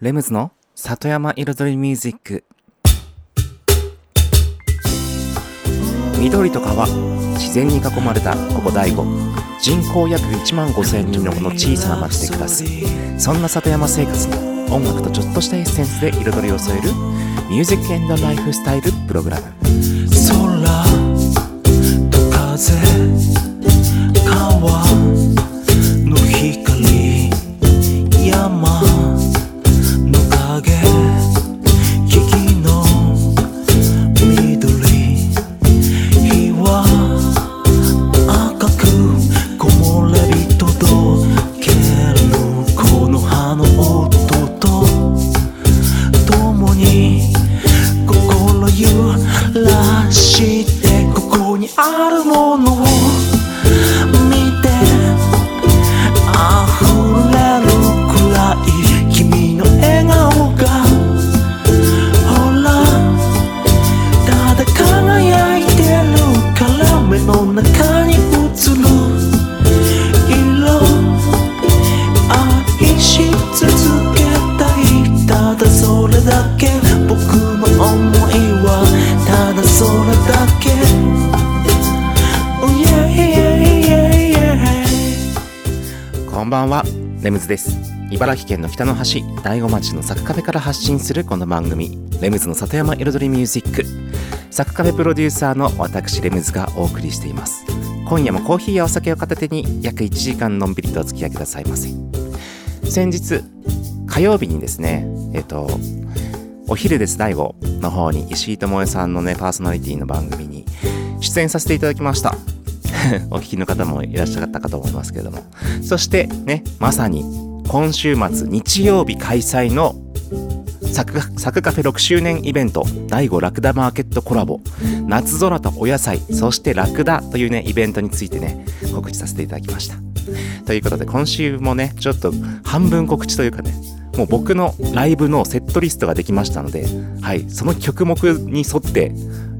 レムズの里山彩りミュージック。緑と川自然に囲まれたここ大悟。人口約1万5000人のこの小さな町で暮らす。そんな里山生活に音楽とちょっとしたエッセンスで彩りを添えるミュージックエンドライフスタイルプログラム。茨城県の北の端大子町のサクカフェから発信するこの番組レムズの里山彩りミュージック。サクカフェプロデューサーの私レムズがお送りしています。今夜もコーヒーやお酒を片手に約1時間のんびりとお付き合いくださいませ。先日火曜日にですねえっ、とお昼です大悟の方に石井智恵さんのねパーソナリティの番組に出演させていただきました。お聞きの方もいらっしゃったかと思いますけれども。そしてねまさに今週末日曜日開催のサクカフェ6周年イベント第5ラクダマーケットコラボ。夏空とお野菜そしてラクダというねイベントについてね告知させていただきました。ということで今週もねちょっと半分告知というかねもう僕のライブのセットリストができましたのではいその曲目に沿って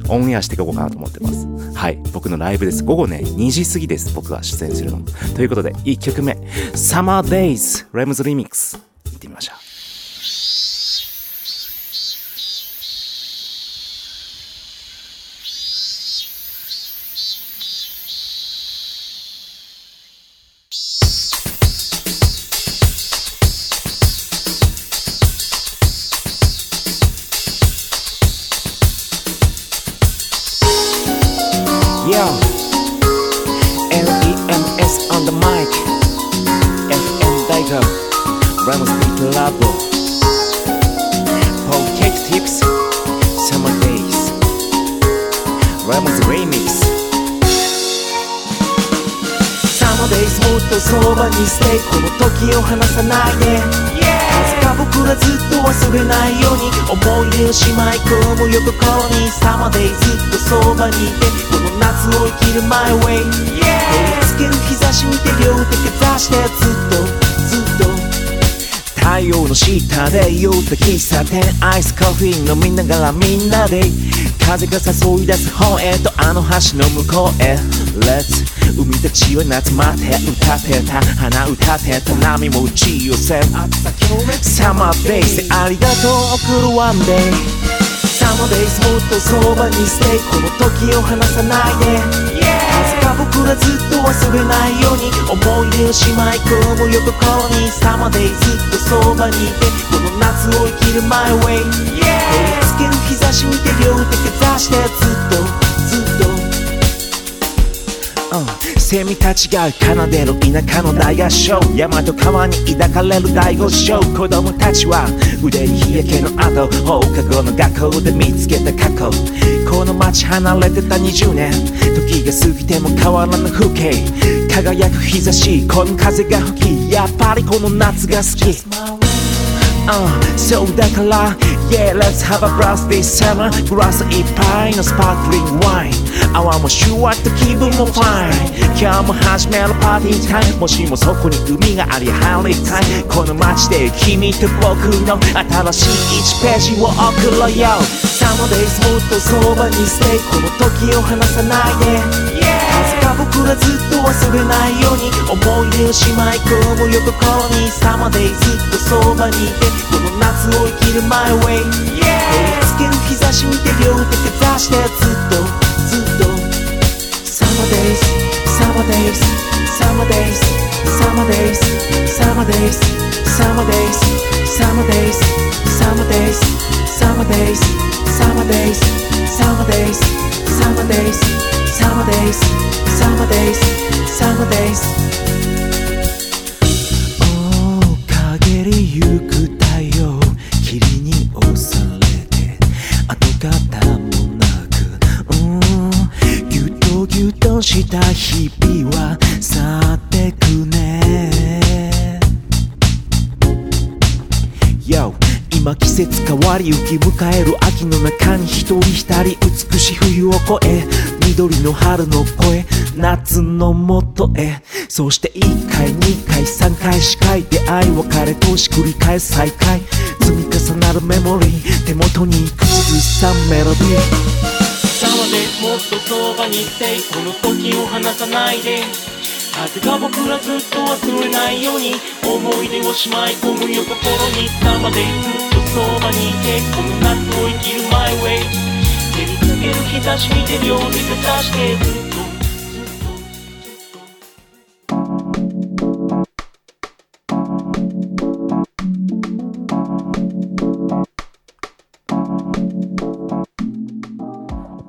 オンエアしていこうかなと思ってます。はい。僕のライブです。午後ね2時過ぎです。僕が出演するの。ということで1曲目。Summer Days レムズリミックス。行ってみましょう。してずっとずっと。太陽の下で酔った喫茶店。アイスコーヒー飲みながらみんなで。風が誘い出す方へとあの橋の向こうへ。Let's 海たちは夏待って歌ってた。花歌ってた。波も打ち寄せ。る Summer days でありがとう。送る One day Summer days もっとそばに stay この時を離さないで。なぜか僕らずっと忘れないように思い出をしまい込む横心に Summer days ずっとそばにいてこの夏を生きる My way 照りつける日差し見て両手かざしてずっとずっと。セミたちが奏でる田舎の大合唱。山と川に抱かれる大合唱。子供たちは腕に日焼けの後放課後の学校で見つけた過去この街離れてた20年。時が過ぎても変わらぬ風景。輝く日差し。この風が吹き。やっぱりこの夏が好き。Uh, そうだから。Yeah, let's have a blast this summer. グラスいっぱいのスパークリングワイン泡もシュワッと気分もファイン今日も始めるパーティータイムもしもそこに海があり入りたいこの街で君と僕の新しい1ページを送ろうよ。Summer days もっとそばに stay この時を離さないで。僕らずっと忘れないように思い出をしまい込むよところにサマデイずっとそばにいてこの夏を生きる My way 照りつける日差し見て両手で出してずっとずっとサマデイスサマデイスサマデイスサマデイスサマデイスサマデイスサマデイスサマデイスサマデイスサマデイズサマデデイズ Summer days Summer days Summer days. Summer days 陰りゆく太陽霧に押されて跡形もなくうんぎゅっとぎゅっとした日々は去ってくね。Yo 今季節変わりゆき迎える秋の中に一人一人美しい冬を越え緑の春の声夏のもとへ。そして1回2回3回4回出会い別れとし繰り返す再会。積み重なるメモリー手元に口ずさむメロディー。さまでもっとそばにいてこの時を離さないで。風が僕らずっと忘れないように思い出をしまい込むよ心に。さまでずっとそばにいてこの夏を生きる My way ける日差し見て両手出してずっ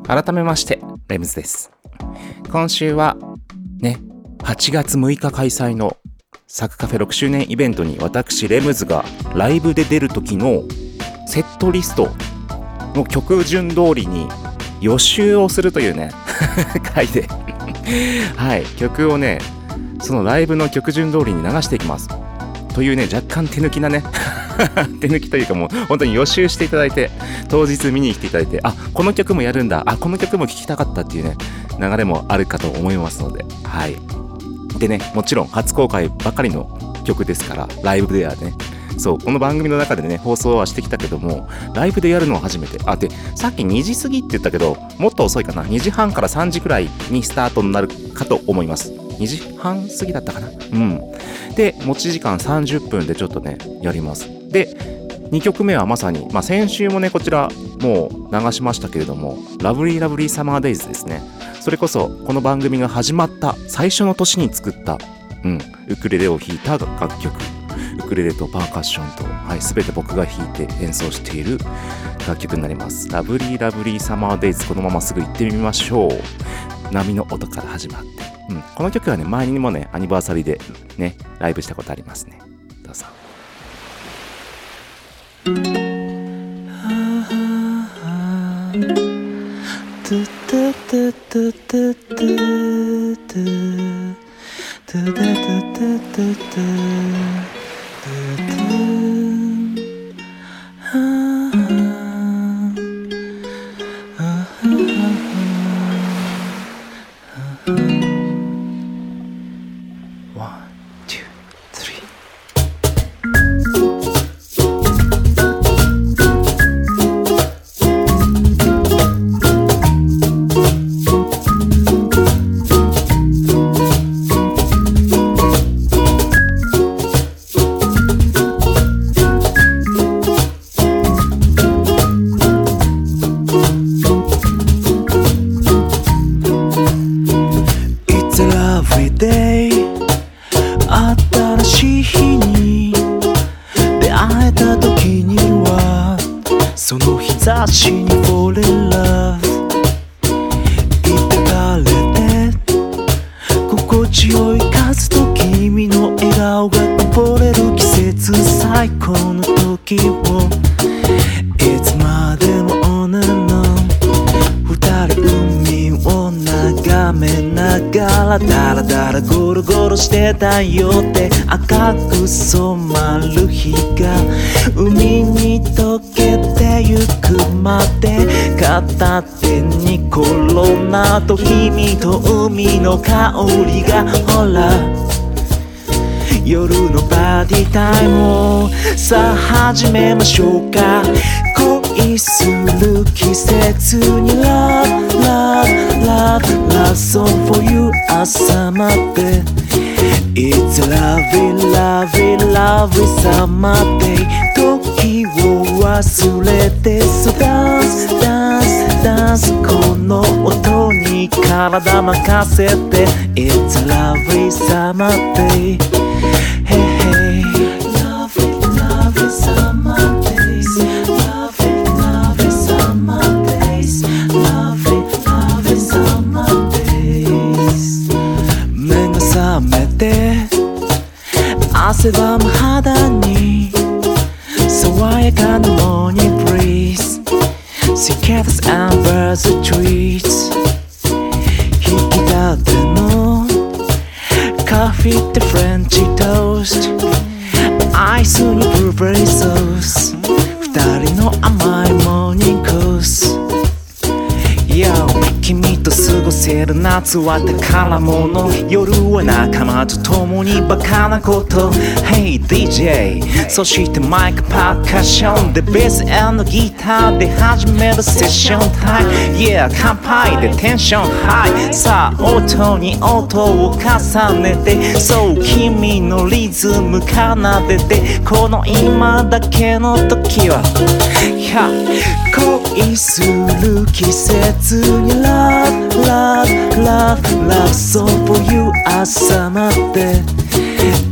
と改めましてレムズです。今週はね8月6日開催のサクカフェ6周年イベントに私レムズがライブで出る時のセットリストの曲順通りに予習をするというね 回で。はい。曲をねそのライブの曲順通りに流していきます。というね若干手抜きなね 手抜きというかもう本当に予習していただいて当日見に来ていただいてあこの曲もやるんだ。あこの曲も聴きたかったっていうね流れもあるかと思いますので。はい。でねもちろん初公開ばかりの曲ですからライブではねそうこの番組の中でね放送はしてきたけどもライブでやるのは初めて。あでさっき2時過ぎって言ったけどもっと遅いかな。2時半から3時くらいにスタートになるかと思います。2時半過ぎだったかな。うん。で持ち時間30分でちょっとねやります。で2曲目はまさに、まあ、先週もねこちらもう流しましたけれども「ラブリーラブリーサマーデイズ」ですね。それこそこの番組が始まった最初の年に作った、うん、ウクレレを弾いた楽曲。ウクレレとパーカッションと、はい、全て僕が弾いて演奏している楽曲になります。ラブリーラブリーサマーデイズこのまますぐ行ってみましょう。波の音から始まって。うん、この曲はね、前にもね、アニバーサリーでね、ライブしたことありますね。どうぞ。嗯と君と海の香りがほら夜のパーティータイムをさあ始めましょうか恋する季節に Love, love, love, love song for you 朝まで It's a lovely, lovely, lovely summer day 時を忘れて So dance dance dance この音体任せて It's a lovely summer day せる夏は宝物夜は仲間と共にバカなこと。Hey DJ そしてマイクパーカッション。でベースギターで始めるセッション。タイム Yeah 乾杯でテンション。ハイさあ音に音を重ねて。そう君のリズム奏でて。この今だけの時は。Yeah 恋する季節に Love, love, love, love song for you 朝まで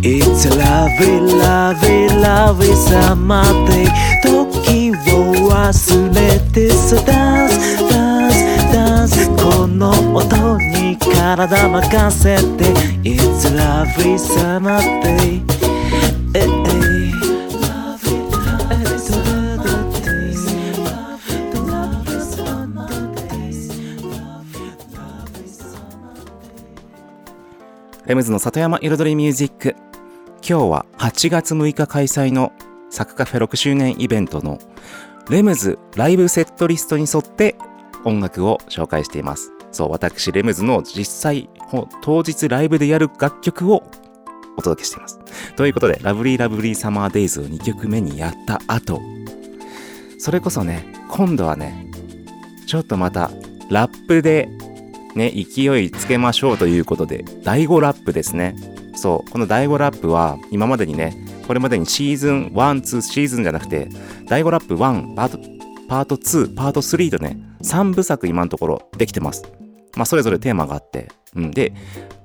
It's a lovely, lovely, lovely summer day 時を忘れてさ Dance, dance, dance この音に体任せて It's a lovely summer day レムズの里山彩りミュージック。今日は8月6日開催のサクカフェ6周年イベントのレムズライブセットリストに沿って音楽を紹介しています。そう私レムズの実際当日ライブでやる楽曲をお届けしています。ということでラブリーラブリーサマーデイズを2曲目にやった後それこそね今度はねちょっとまたラップでね、勢いつけましょうということで、第5ラップですね。そう、この第5ラップは、今までにね、これまでにシーズン1、2、シーズンじゃなくて、第5ラップ1、パート、パート2、パート3とね、3部作今のところできてます。まあ、それぞれテーマがあって、うん。で、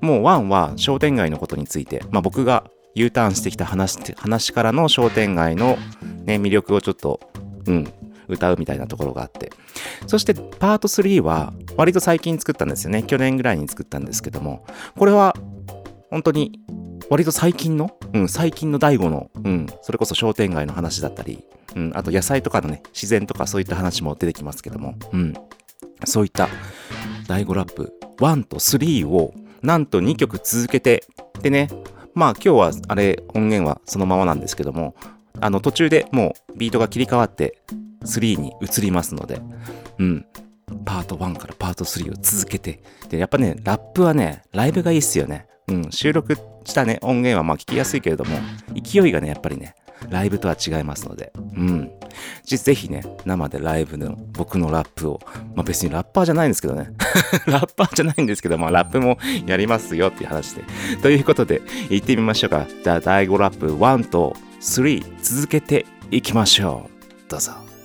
もう1は商店街のことについて、まあ、僕が U ターンしてきた話、話からの商店街のね、魅力をちょっと、うん、歌うみたいなところがあって。そしてパート3は割と最近作ったんですよね。去年ぐらいに作ったんですけども、これは本当に割と最近の、うん、最近の第5の、うん、それこそ商店街の話だったり、うん、あと野菜とかのね、自然とかそういった話も出てきますけども、うん、そういった第5ラップ。1と3をなんと2曲続けて、でね、まあ今日はあれ音源はそのままなんですけども、あの途中でもうビートが切り替わって3に移りますので、うん。パート1からパート3を続けて。で、やっぱね、ラップはね、ライブがいいっすよね。うん。収録したね、音源はまあ聞きやすいけれども、勢いがね、やっぱりね、ライブとは違いますので、うん。ぜひね、生でライブの僕のラップを、まあ別にラッパーじゃないんですけどね。ラッパーじゃないんですけど、まあラップもやりますよっていう話で。ということで、行ってみましょうか。じゃあ、第5ラップ1と3続けていきましょう。どうぞ。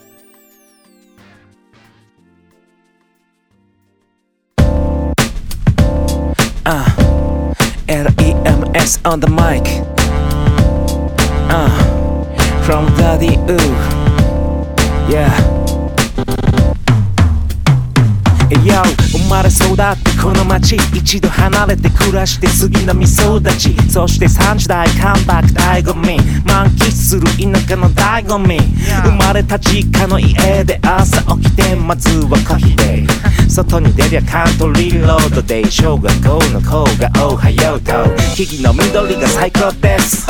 On the mic. Uh, from Daddy Ooh. Yeah. Yo 生まれ育ってこの街一度離れて暮らして杉並育ちそして3時代カンバック醍醐味満喫する田舎の醍醐味。生まれた実家の家で朝起きてまずはコーヒーで。外に出りゃカントリーロードで小学校の子がおはようと。木々の緑が最高です。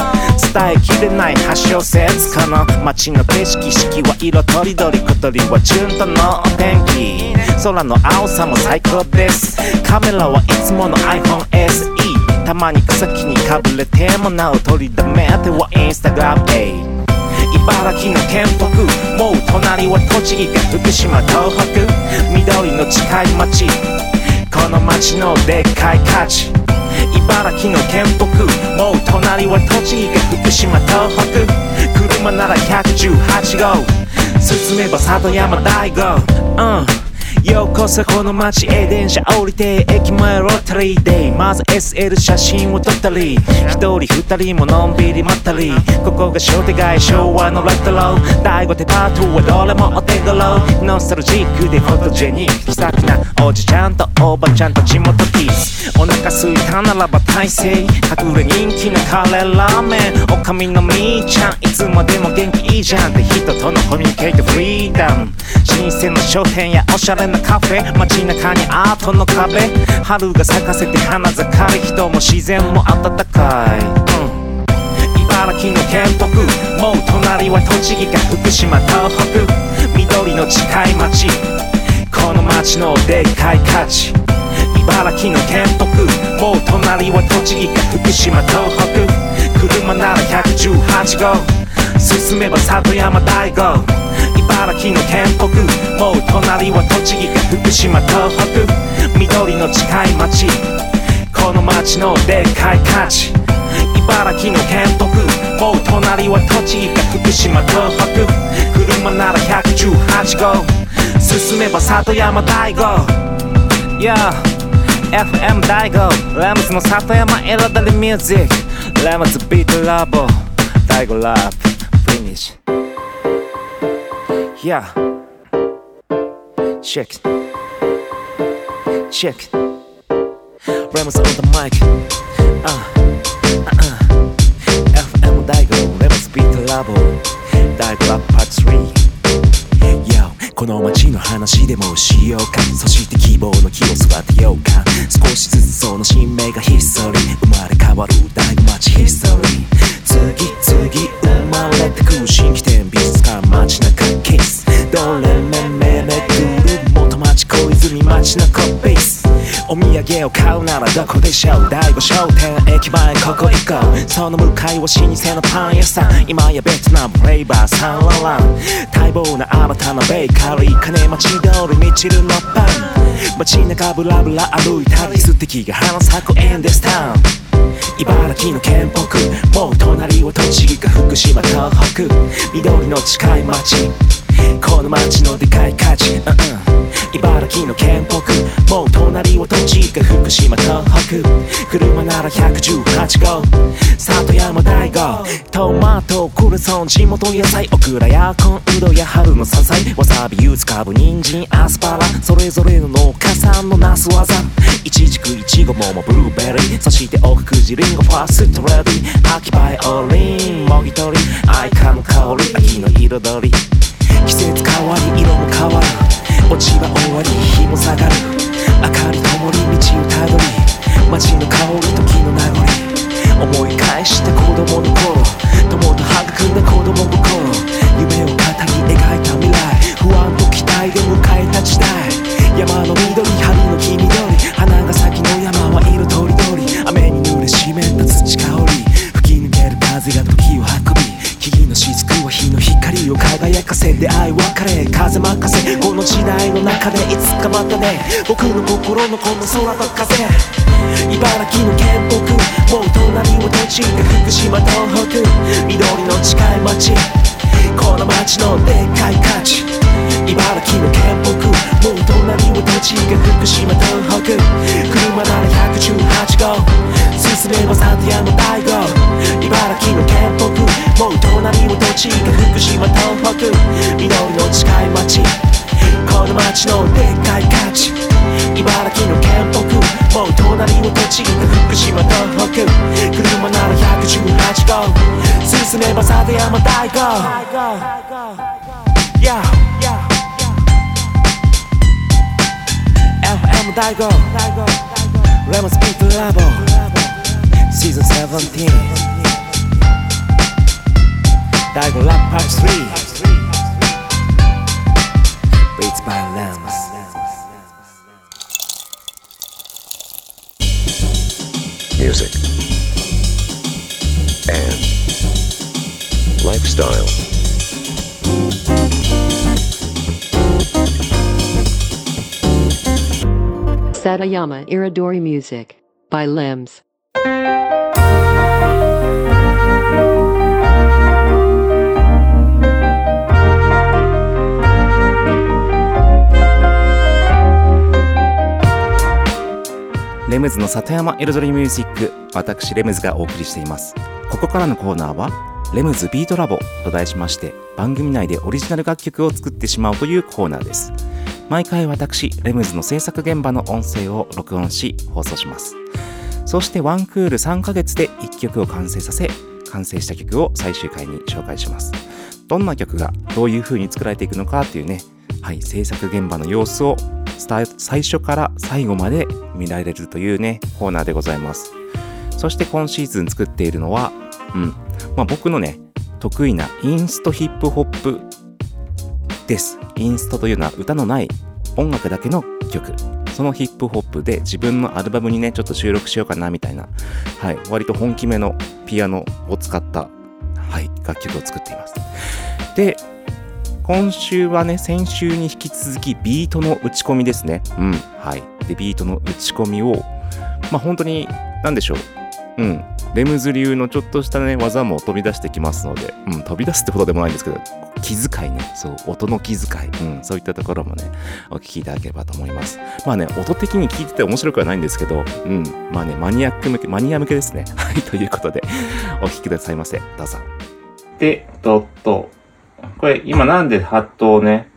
伝えきれない発祥説この街の景色四季は色とりどり。小鳥はチューンとのお天気。空の青さも最高です。カメラはいつもの iPhone SE たまに草木にかぶれてもなお取りだめ。てはインスタグラム。へ茨城の県北もう隣は栃木か福島東北。緑の近い町。この町のでっかい価値。茨城の県北もう隣は栃木か福島東北。車なら118号。進めば里山大悟うん。ようこそこの街へ電車降りて駅前ロータリーでまず SL 写真を撮ったり一人二人ものんびり待ったり。ここが商店街昭和のレトロ大悟手パートはどれもお手頃。ノスタルジックでフォトジェニック気さくなおじちゃんとおばちゃんと地元キス。お腹すいたならば大勢隠れ人気のカレーラーメン。おかみのみーちゃん。いつまでも元気いいじゃん。って人とのコミュニケートフリーダム。新鮮な商店やおしゃれなカフェ街中にアートの壁。春が咲かせて花盛り。人も自然も温かい、うん。茨城の県北。もう隣は栃木か福島東北。緑の近い町この町のでっかい価値。茨城の県北。もう隣は栃木か福島東北。車なら118号。進めば里山大悟茨城の県北もう隣は栃木か福島東北緑の近い町この町のでっかい価値茨城の県北もう隣は栃木か福島東北車なら118号進めば里山大悟 YoFM 大悟ラムズの里山彩りミュージックラムズビートラボ大悟ラップフィニッシュ Yeah. Check. Check. Ramos on the mic. Uh, uh, uh. FM 大悟 Ramos Beat Labo 大悟ラップパート3 Yo この街の話でもしようか。そして希望の木を育てようか。少しずつその新芽がヒストリー生まれ変わる大町ヒストリー。次々生まれてくる新規店美術館街中ケース。どれめめめくる元町小泉街のコピース。お土産を買うならどこでしょう？第五商店駅前ここ行こう。その向かいは老舗のパン屋さん。今やベトナムフレーバーサンララン。待望な新たなベーカリー金町通りみちるのパン。街中ブラブラ歩いたり素敵が花咲くエンデスタウン。茨城の県北。もう隣は栃木か福島東北。緑の近い町この町のでかい価値、うんうん、茨城の県北。もう隣は栃木か福島東北。車なら118号。里山大悟トマトクレソン地元野菜。オクラやコンウドや春の山菜わさび柚子かぶ人参アスパラ。それぞれの農家さんのなす技。いちじくいちご桃ブルーベリー。そしておくくじりんごファーストレディ秋バイオリンもぎ取り。愛花の香り。秋の彩り。季節変わり色も変わる落ちは終わり日も下がる明かり灯り道をたどり街の香り時の名残思い返した子供の頃友と育んだ子供心夢を語り描いた未来不安と期待で迎えた時代山の緑春の黄緑花が咲きの山は色とりどり雨に濡れ湿った土香り吹き抜ける風が時を運び木は日の光を輝かせ出会い別れ風任せこの時代の中でいつかまたね僕の心のこの空と風。茨城の県北もう隣は栃木福島東北緑の近い町この町のでっかい価値。茨城の県北もう隣は栃木福島東北。車なら118号。進めば里山大悟このでっかい価値。茨城の県北もう隣は栃木福島東北。車なら118号。進めば里山大悟 Yeah FM 大悟レモンスピートラボ。Season 17大悟ラップパー3 Style. Satayama Iridori Music by Limbs. レムズの里山エロドリミュージック私レムズがお送りしていますここからのコーナーはレムズビートラボと題しまして番組内でオリジナル楽曲を作ってしまうというコーナーです。毎回私レムズの制作現場の音声を録音し放送します。そしてワンクール3ヶ月で1曲を完成させ完成した曲を最終回に紹介します。どんな曲がどういう風に作られていくのかっていうねはい制作現場の様子を最初から最後まで見られるというねコーナーでございます。そして今シーズン作っているのはうんまあ僕のね得意なインストヒップホップですインストというのは歌のない音楽だけの曲そのヒップホップで自分のアルバムにねちょっと収録しようかなみたいなはい割と本気めのピアノを使ったはい楽曲を作っていますで今週はね、先週に引き続きビートの打ち込みですね。うん。はい。で、ビートの打ち込みを、まあ本当に、なんでしょう。うん。レムズ流のちょっとしたね、技も飛び出してきますので、うん、飛び出すってことでもないんですけど、気遣いね、そう、音の気遣い、うん、そういったところもね、お聞きいただければと思います。まあね、音的に聞いてて面白くはないんですけど、うん、まあね、マニアック向け、マニア向けですね。はい、ということで、お聞きくださいませ。どうぞ。で、ドット、これ今なんでハットをね、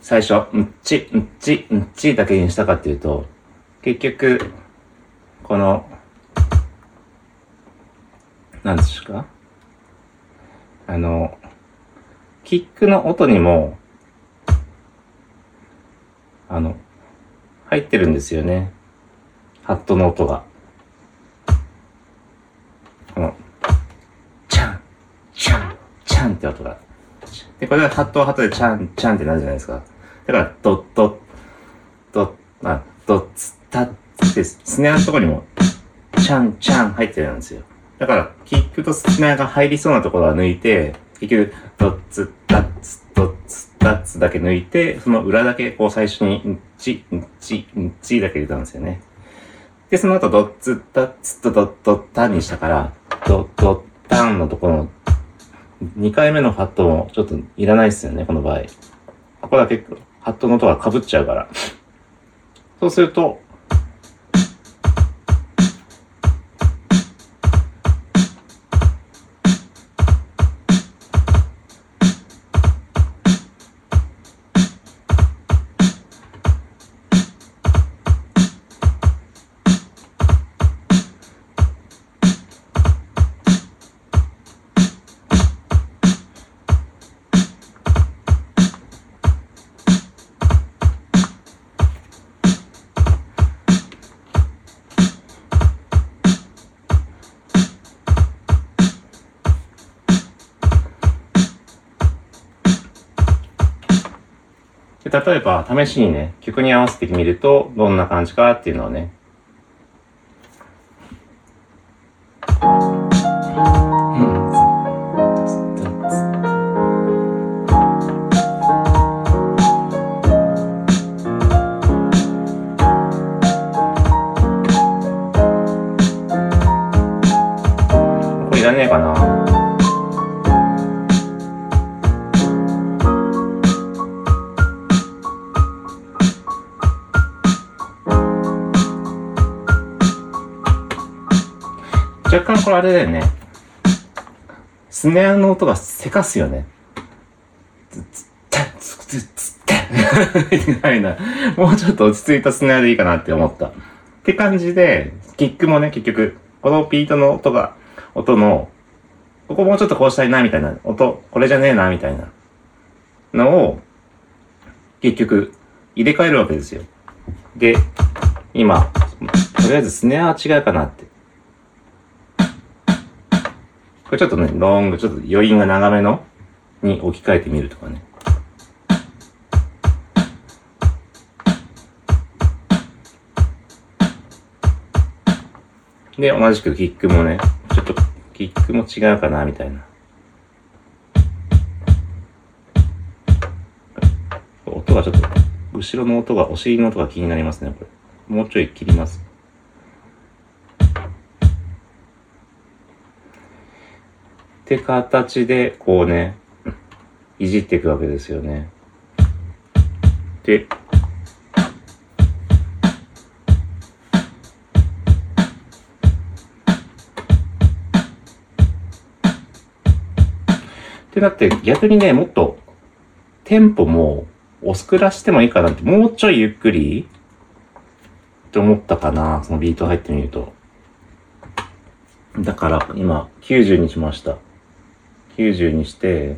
最初、うんち、うんち、うんちだけにしたかっていうと、結局、この、なんですか？あの、キックの音にも、あの、入ってるんですよね。ハットの音が。この、チャン、チャン、チャンって音が。で、これがハットはハットでチャン、チャンってなるじゃないですか。だから、ドッドッ、ドッ、あ、ドッツ、タッツって、スネアのところにも、チャン、チャン入ってるんですよ。だから、キックとスネアが入りそうなところは抜いて、結局、ドッツ、タッツ、ドッツ、タッツだけ抜いて、その裏だけ、こう最初に、んち、んち、んちだけ入れたんですよね。で、その後、ドッツ、タッツとドッドッタンにしたから、ドッドッタンのところの2回目のハットもちょっといらないですよね、この場合。ここだけハットの音が被っちゃうから。そうすると、例えば試しにね、曲に合わせてみるとどんな感じかっていうのをね。ネアの音がせかすよね。みたいな。もうちょっと落ち着いたスネアでいいかなって思った。って感じで、キックもね、結局、このビートの音が、音の、ここもうちょっとこうしたいな、みたいな。音、これじゃねえな、みたいな。のを、結局、入れ替えるわけですよ。で、今、とりあえずスネアは違うかなって。これちょっとね、ロング、ちょっと余韻が長めのに置き換えてみるとかね。で、同じくキックもね、ちょっとキックも違うかな、みたいな。音がちょっと、後ろの音が、お尻の音が気になりますね、これ。もうちょい切ります。って形で、こうね、いじっていくわけですよね。で、ってなって逆にね、もっとテンポもおすくらしてもいいかなって、もうちょいゆっくりって思ったかな。そのビート入ってみると。だから今90にしました。90にして、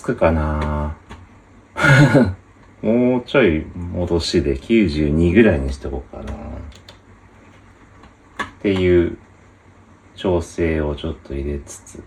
つくかな もうちょい戻しで92ぐらいにしておこうかな。っていう調整をちょっと入れつつ。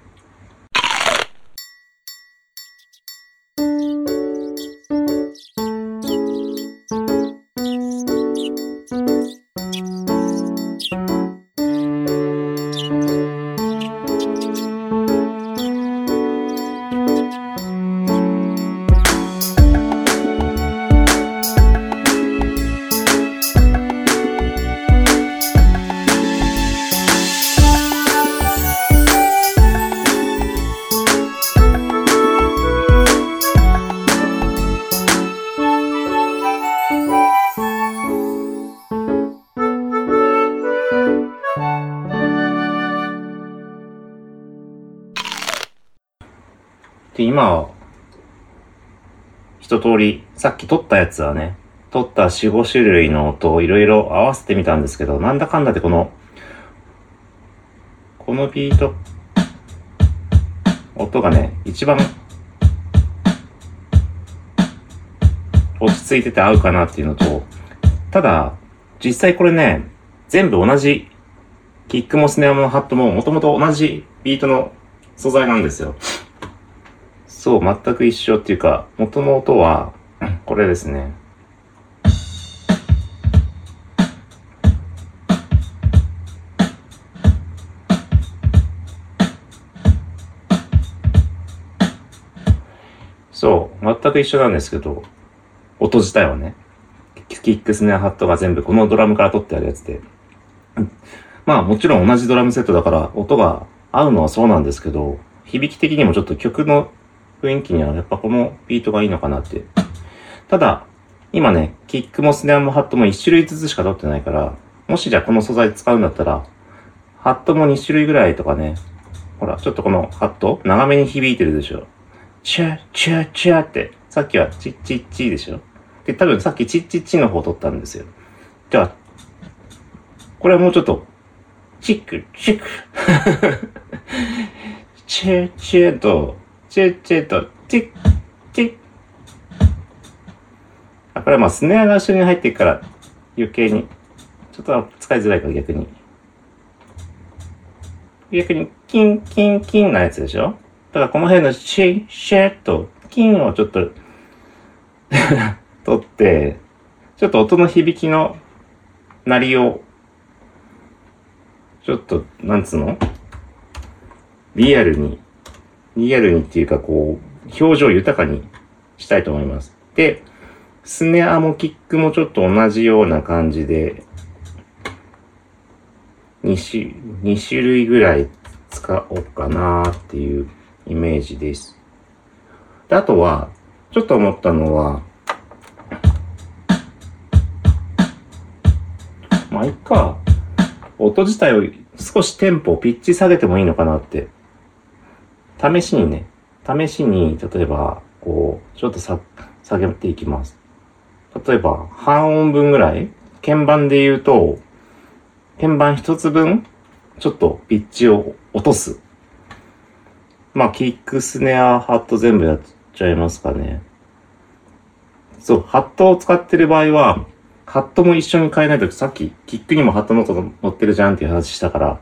さっき撮ったやつはね、撮った4、5種類の音をいろいろ合わせてみたんですけど、なんだかんだでこの、このビート、音がね、一番、落ち着いてて合うかなっていうのと、ただ、実際これね、全部同じ、キックもスネアもハットも、もともと同じビートの素材なんですよ。そう、全く一緒っていうか、元の音は、これですね。そう、全く一緒なんですけど、音自体はね、キックスネアハットが全部このドラムから取ってあるやつで。まあもちろん同じドラムセットだから音が合うのはそうなんですけど、響き的にもちょっと曲の雰囲気にはやっぱこのビートがいいのかなって。ただ、今ね、キックもスネアもハットも1種類ずつしか取ってないから、もしじゃあこの素材使うんだったら、ハットも2種類ぐらいとかね、ほら、ちょっとこのハット、長めに響いてるでしょ。チャチャチャって、さっきはチッチッチーでしょ。で、多分さっきチッチッチーの方取ったんですよ。じゃあ、これはもうちょっと、チック、チック。チェチェと、チェチェと、チッ、チあ、これはまあスネアが後ろに入っていくから余計に、ちょっと使いづらいから逆に。逆に、キン、キン、キンなやつでしょ？だからこの辺のシェイ、シェと、キンをちょっと 取って、ちょっと音の響きの鳴りを、ちょっと、なんつうの？リアルに、リアルにっていうかこう、表情豊かにしたいと思います。で、スネアもキックもちょっと同じような感じで、2種、2種類ぐらい使おうかなっていうイメージです。で、あとは、ちょっと思ったのは、まあ、いっか。音自体を少しテンポをピッチ下げてもいいのかなって。試しにね、試しに、例えば、こう、ちょっとさ、下げていきます。例えば、半音分ぐらい？鍵盤で言うと、鍵盤一つ分、ちょっとピッチを落とす。まあ、キック、スネア、ハット全部やっちゃいますかね。そう、ハットを使ってる場合は、ハットも一緒に変えないと、さっき、キックにもハットの音が乗ってるじゃんっていう話したから、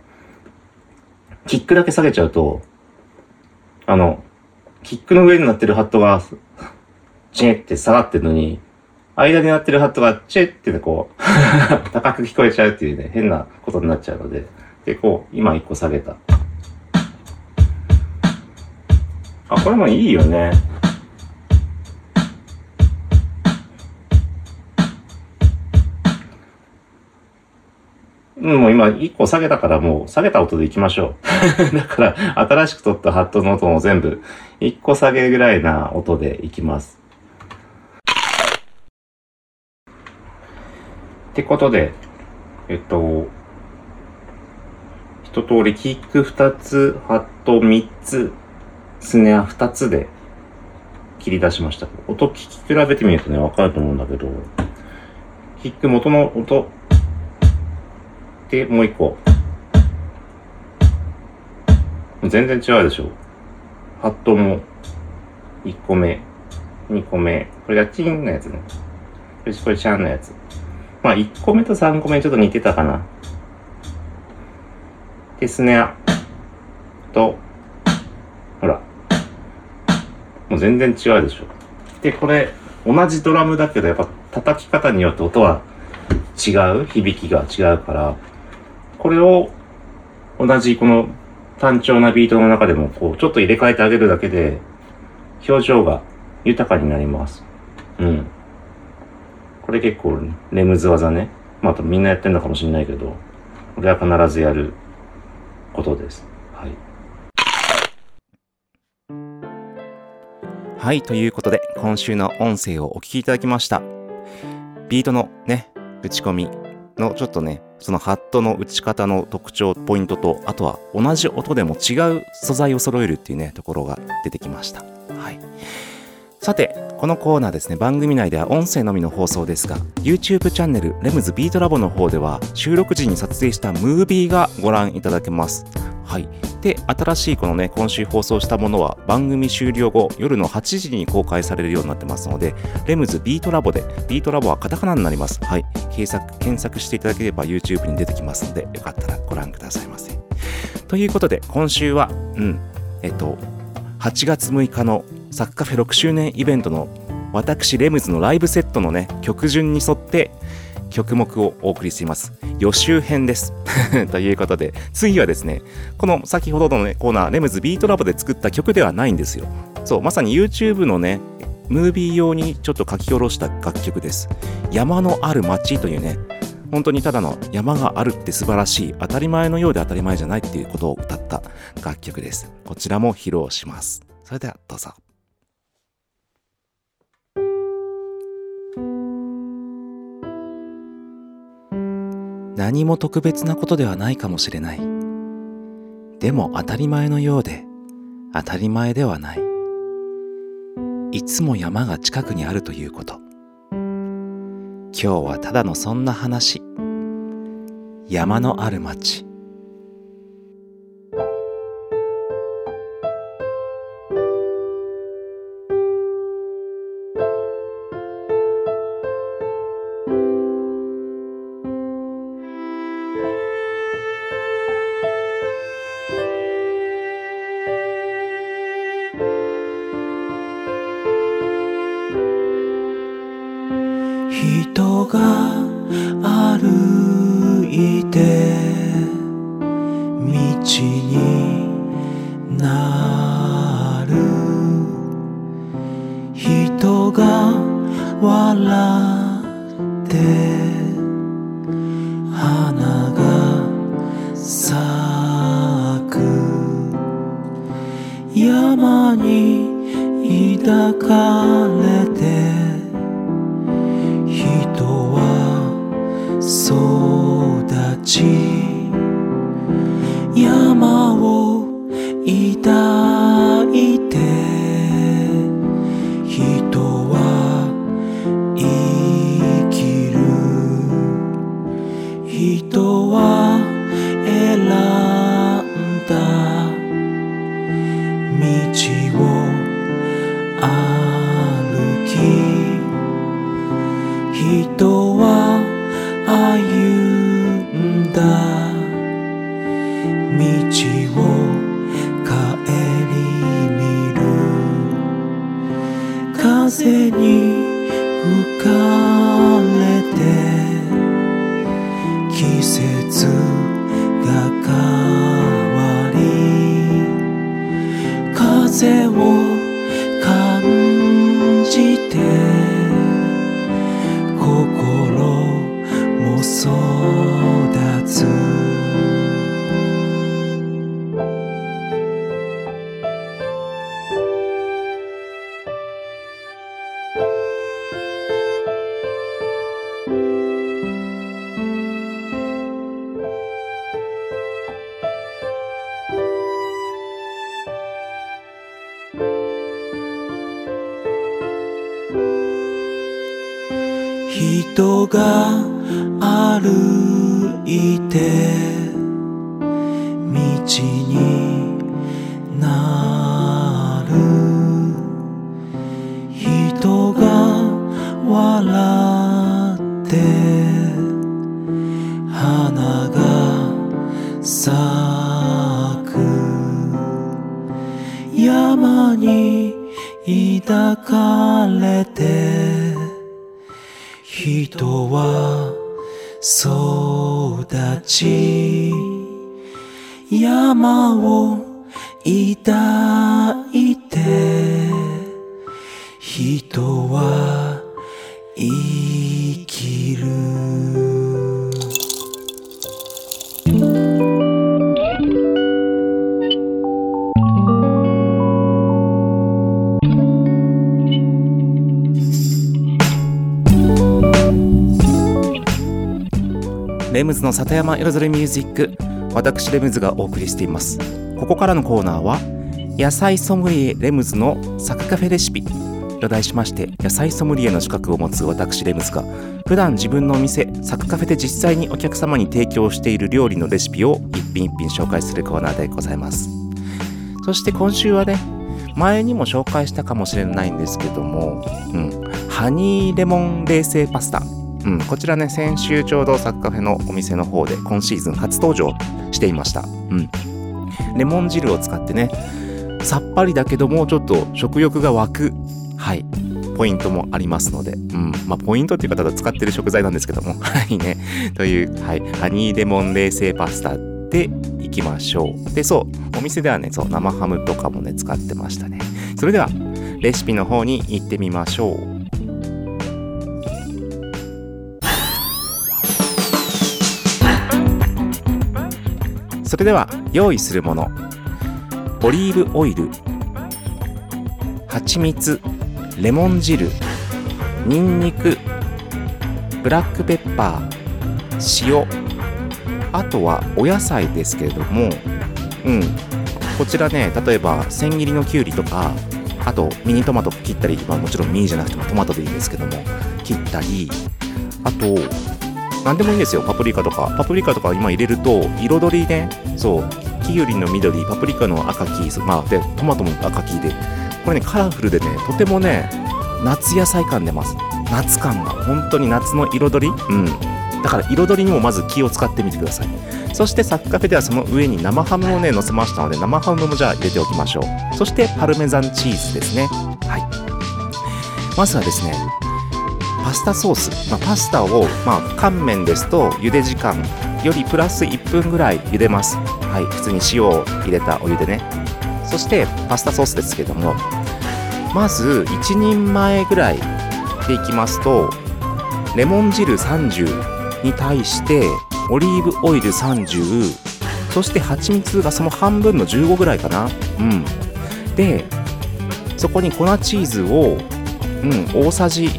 キックだけ下げちゃうと、あの、キックの上になってるハットが、チェって下がってるのに、間に鳴ってるハットがチェって、こう、高く聞こえちゃうっていうね、変なことになっちゃうので、で、こう、今一個下げた。あ、これもいいよね。うん、もう今一個下げたからもう下げた音でいきましょう。だから新しく取ったハットの音も全部一個下げぐらいな音でいきます。ってことで、えっと、一通りキック二つ、ハット三つ、スネア二つで切り出しました。音聞き比べてみるとね、わかると思うんだけど、キック元の音、で、もう一個。全然違うでしょ。ハットも、一個目、二個目。これがチンのやつね。これ、これチャンのやつ。まあ、一個目と三個目ちょっと似てたかな。で、スネア。と、ほら。もう全然違うでしょ。で、これ、同じドラムだけど、やっぱ叩き方によって音は違う？響きが違うから、これを同じこの単調なビートの中でもこうちょっと入れ替えてあげるだけで表情が豊かになります。うん。これ結構レムズ技ね。またみんなやってんのかもしれないけど、これは必ずやることです。はい。はい、ということで今週の音声をお聞きいただきました。ビートのね、打ち込みのちょっとね、そのハットの打ち方の特徴、ポイントと、あとは同じ音でも違う素材を揃えるっていうね、ところが出てきました。はい。さて、このコーナーですね、番組内では音声のみの放送ですが、YouTube チャンネル、レムズビートラボの方では、収録時に撮影したムービーがご覧いただけます。はい。で、新しいこのね、今週放送したものは、番組終了後、夜の8時に公開されるようになってますので、レムズビートラボで、ビートラボはカタカナになります。はい。検索、検索していただければ YouTube に出てきますので、よかったらご覧くださいませ。ということで、今週は、うん、えっと、8月6日のサッカフェ6周年イベントの私レムズのライブセットのね曲順に沿って曲目をお送りしています。予習編です。ということで次はですねこの先ほどの、ね、コーナーレムズビートラボで作った曲ではないんですよ。そうまさに YouTube のねムービー用にちょっと書き下ろした楽曲です。山のある街というね本当にただの山があるって素晴らしい当たり前のようで当たり前じゃないっていうことを歌った楽曲です。こちらも披露します。それではどうぞ。何も特別なことではないかもしれない。でも当たり前のようで当たり前ではない。いつも山が近くにあるということ。今日はただのそんな話。山のある町。山に抱かれて人は育ち。道にの里山彩りミュージック私レムズがお送りしています。ここからのコーナーは野菜ソムリエレムズのサクカフェレシピ。と題しまして野菜ソムリエの資格を持つ私レムズが普段自分のお店サクカフェで実際にお客様に提供している料理のレシピを一品一品紹介するコーナーでございます。そして今週はね前にも紹介したかもしれないんですけども、うん、ハニーレモン冷製パスタ。うん、こちらね、先週ちょうどサッカフェのお店の方で今シーズン初登場していました。うん。レモン汁を使ってね、さっぱりだけどもちょっと食欲が湧く、はい、ポイントもありますので、うん。まあ、ポイントっていう方は使ってる食材なんですけども、はいね。という、はい、ハニーレモン冷製パスタでいきましょう。で、そう、お店ではね、そう、生ハムとかもね、使ってましたね。それでは、レシピの方に行ってみましょう。それでは用意するもの。オリーブオイル。蜂蜜。レモン汁。ニンニク。ブラックペッパー。塩。あとはお野菜ですけれども。うん。こちらね例えば千切りのきゅうりとかあとミニトマト切ったり、まあ、もちろんミニじゃなくてもトマトでいいんですけども切ったりあと何でもいいんですよ。パプリカとか。パプリカとか今入れると彩りね。そう。キュウリの緑。パプリカの赤黄。まあでトマトも赤黄で。これねカラフルでねとてもね夏野菜感出ます。夏感が。本当に夏の彩り。うん。だから彩りにもまず気を使ってみてください。そしてサッカフェではその上に生ハムをね乗せましたので生ハムもじゃあ入れておきましょう。そしてパルメザンチーズですね。はい。まずはですねパスタソース、まあ、パスタを、まあ、乾麺ですと茹で時間よりプラス1分ぐらい茹でます。はい、普通に塩を入れたお湯でね。そしてパスタソースですけども、まず1人前ぐらいでいきますと、レモン汁30に対してオリーブオイル30、そして蜂蜜がその半分の15ぐらいかな。うん。で、そこに粉チーズを、うん、大さじ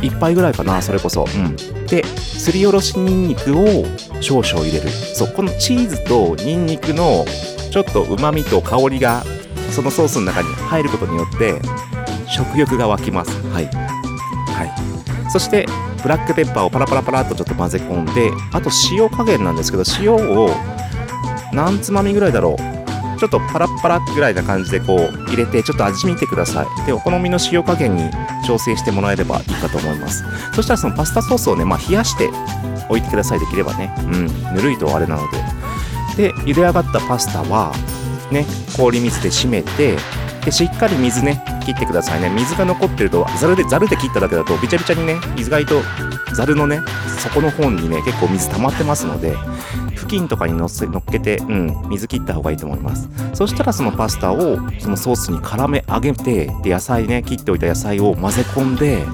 1杯ぐらいかな、それこそ。うん。で、すりおろしニンニクを少々入れる。そう、このチーズとニンニクのちょっと旨味と香りがそのソースの中に入ることによって食欲が湧きます。はい。はい。そして、ブラックペッパーをパラパラパラっとちょっと混ぜ込んで、あと塩加減なんですけど、塩を何つまみぐらいだろう？ちょっとパラッパラぐらいな感じでこう入れてちょっと味見てください。で、お好みの塩加減に調整してもらえればいいかと思います。そしたらそのパスタソースをね、まあ冷やしておいてください。できればね。うん。ぬるいとあれなので。で、茹で上がったパスタは、ね、氷水で締めて、で、しっかり水ね、切ってくださいね。水が残ってると、ざるで、ざるで切っただけだと、びちゃびちゃにね、意外と、ざるのね、底の方にね、結構水溜まってますので、布巾とかにのせ乗っけて、うん、水切った方がいいと思います。そしたらそのパスタをそのソースに絡め上げて、で、野菜ね、切っておいた野菜を混ぜ込んで、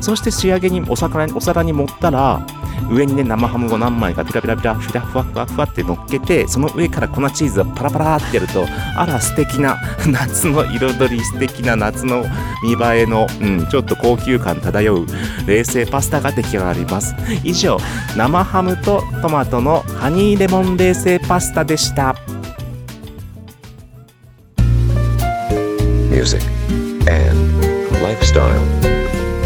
そして仕上げにお魚お皿に盛ったら、上にね、生ハムを何枚かピラピラピラ、ふらふわふわふわって乗っけて、その上から粉チーズをパラパラってやると、あら素敵な 夏の彩り、素敵な夏の見栄えの、うん、ちょっと高級感漂う冷製パスタが出来上がります。以上、生ハムとトマトのハニーレモン冷製パスタでした。music, and lifestyle.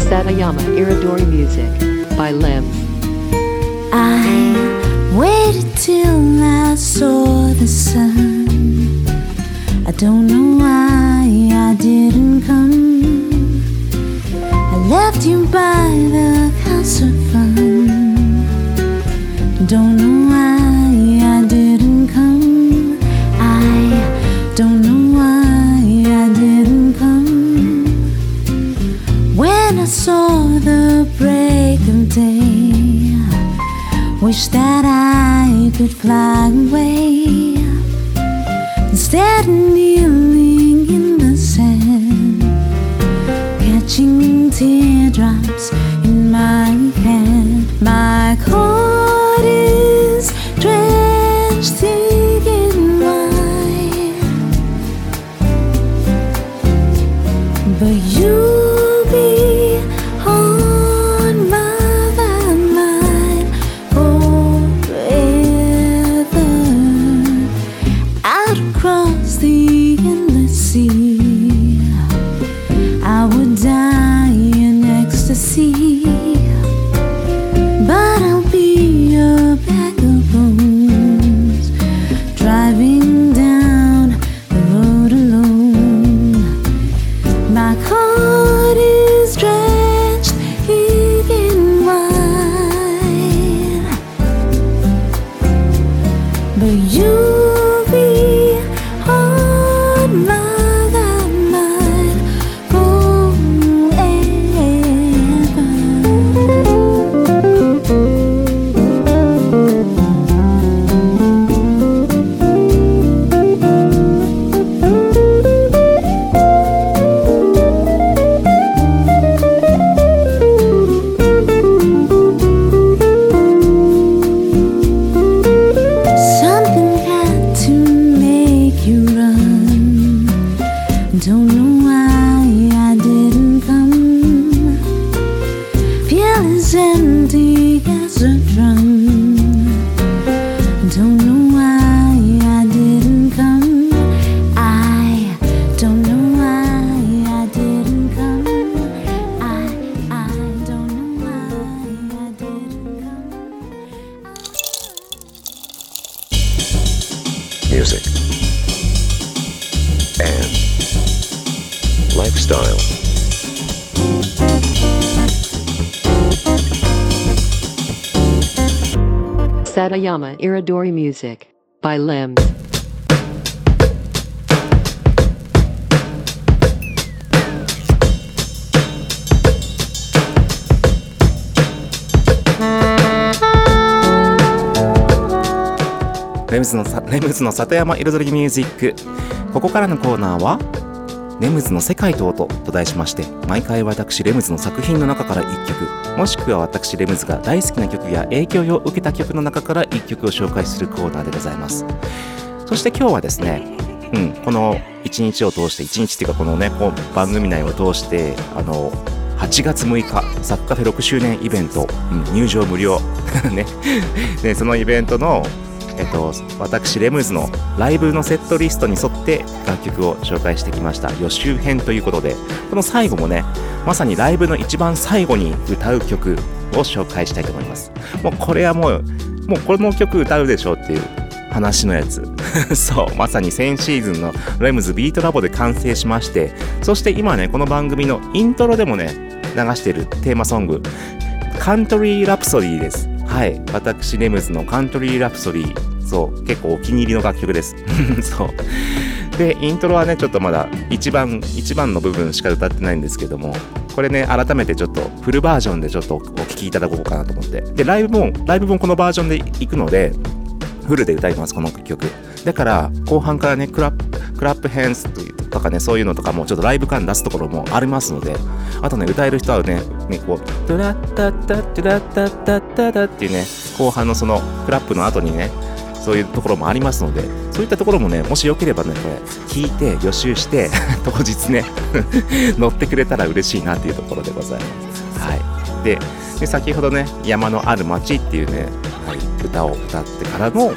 Satayama Iridori Music by. I waited till I saw the sun. I don't know why I didn't come. I left you by the house of fun. Don't know Satayama Iridori Music by Lim. レムズのレムズの里山彩りミュージックここからのコーナーはレムズの世界と音と題しまして毎回私レムズの作品の中から1曲もしくは私レムズが大好きな曲や影響を受けた曲の中から1曲を紹介するコーナーでございます。そして今日はですねうん、この1日を通して1日っていうかこのねこう番組内を通してあの8月6日サッカーフェ6周年イベント、うん入場無料。ね。ねそのイベントのえっと、私レムズのライブのセットリストに沿って楽曲を紹介してきました。予習編ということでこの最後もねまさにライブの一番最後に歌う曲を紹介したいと思います。もうこれはもうもうこの曲歌うでしょうっていう話のやつ。そうまさに先シーズンのレムズビートラボで完成しましてそして今ねこの番組のイントロでもね流しているテーマソングカントリーラプソディーです。はい。私、レムズのカントリーラプソディ。そう。結構お気に入りの楽曲です。そう。で、イントロはね、ちょっとまだ一番、一番の部分しか歌ってないんですけども、これね、改めてちょっとフルバージョンでちょっとお聴きいただこうかなと思って。で、ライブも、ライブもこのバージョンで行くので、フルで歌います、この曲。だから、後半からね、クラップ、クラップヘンスとかね、そういうのとかもちょっとライブ感出すところもありますので、あとね、歌える人はね、ねこう、トゥラッタッタットゥラッタッタッタッっていうね、後半のそのクラップの後にね、そういうところもありますので、そういったところもね、もしよければね、これ、聞いて、予習して、当日ね、乗ってくれたら嬉しいなっていうところでございます。はい。で、で先ほどね、山のある街っていうね、はい、歌を歌ってからの、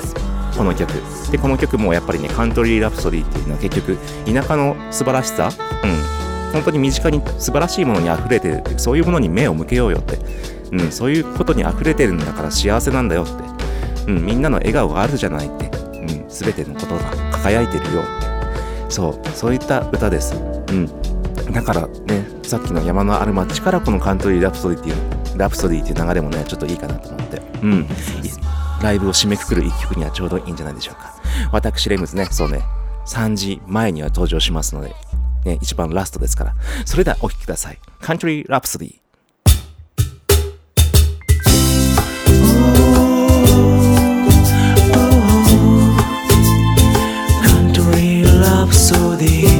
この曲。で、この曲もやっぱりね、カントリーラプソディっていうのは結局、田舎の素晴らしさ、うん。本当に身近に素晴らしいものに溢れてるってそういうものに目を向けようよって、うん、そういうことに溢れてるんだから幸せなんだよって、うん、みんなの笑顔があるじゃないって、うん、全てのことが輝いてるよって。そうそういった歌です、うん、だからねさっきの山のある街からこのカントリーラプソディっていうラプソディっていう流れもねちょっといいかなと思って、うん、ライブを締めくくる一曲にはちょうどいいんじゃないでしょうか。私レムズねそうね。3時前には登場しますので、ね、一番ラストですから。それではお聴きください。カントリーラプソディ Rhapsody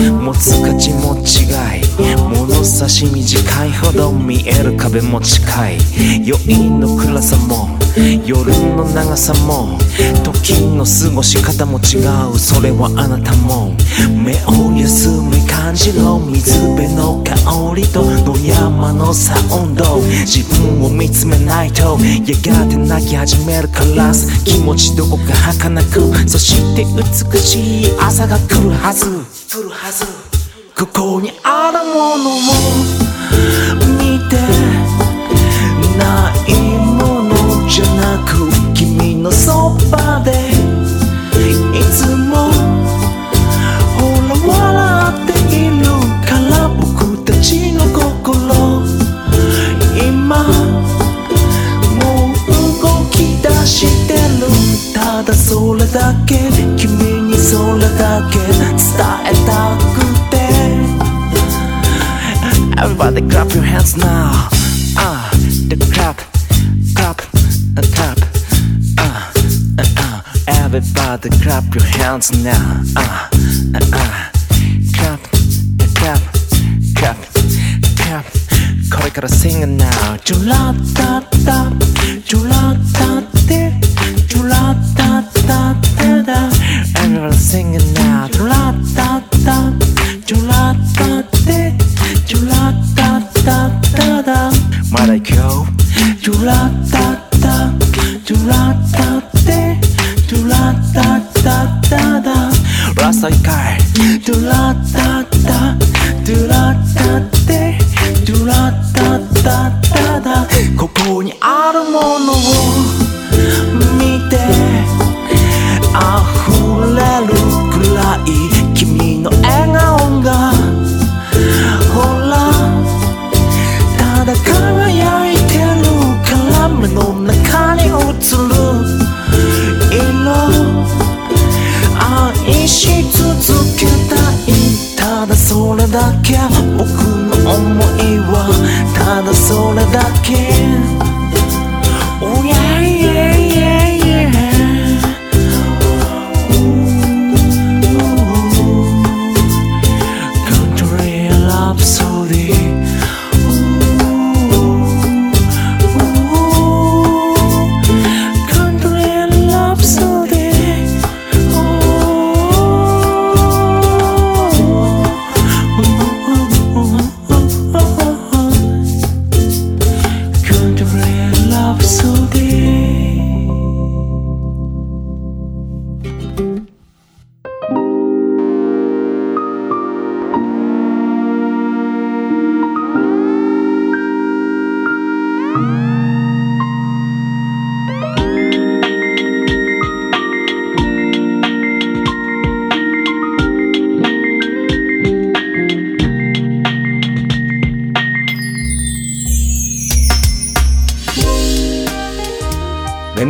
持つ価値も違い物差し短いほど見える壁も近い。余韻の暗さも夜の長さも時の過ごし方も違う。それはあなたも目を休み感じろ水辺の香りと野山のサウンド。自分を見つめないとやがて泣き始めるから気持ちどこか儚くそして美しい朝が来るはず。来るはず。ここにあるものを見てないものじゃなく君のそばでいつもほら笑っているから僕たちの心。今もう動き出してる。ただそれだけ君にそれだけ。伝えたくて Everybody clap your hands now Ah, the clap, clap, uh, clap Ah, uh, uh Everybody clap your hands now Ah, uh, uh Clap, clap, clap, clap これから sing it now チュラッタッタチュラッタッテ タダ Everybody sing it now チュラッタッタチュラッタッテ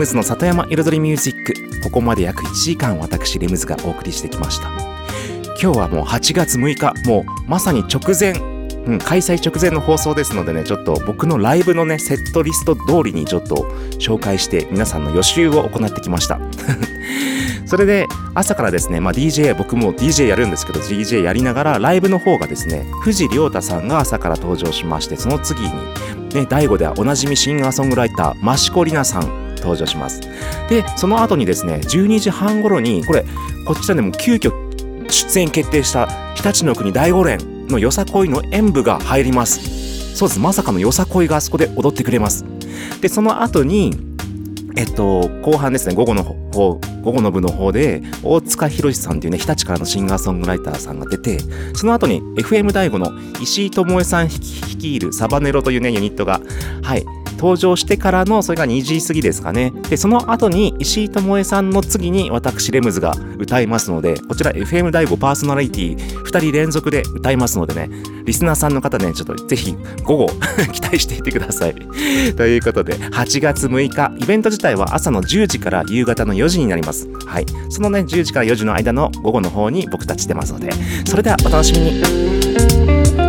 ムズの里山彩りミュージック。ここまで約1時間私レムズがお送りしてきました。今日はもう8月6日。もうまさに直前、うん、開催直前の放送ですのでねちょっと僕のライブのねセットリスト通りにちょっと紹介して皆さんの予習を行ってきました。それで朝からですね、まあ、DJ 僕も DJ やるんですけど DJ やりながらライブの方がですね藤亮太さんが朝から登場しましてその次にね、第5ではおなじみシンガーソングライター、益子里奈さん登場します。で、その後にですね、12時半頃に、これ、こちらでも急遽出演決定した、日立の国第5連のよさこいの演舞が入ります。そうです、まさかのよさこいがあそこで踊ってくれます。で、その後に、えっと、後半ですね、午後の方、午後の部の方で、大塚博さんっていうね、日立からのシンガーソングライターさんが出て、その後に FM 第5の石井智恵さん率いるサバネロというね、ユニットが、はい、登場してからの、それが2時過ぎですかね。で、その後に石井智恵さんの次に私、レムズが歌いますので、こちら FM 第5パーソナリティ2人連続で歌いますのでね、リスナーさんの方ね、ちょっとぜひ午後 期待していてください。ということで、8月6日、イベント自体は朝の10時から夕方の4時になります。はい。そのね、10時から4時の間の午後の方に僕たち出ますので、それではお楽しみに。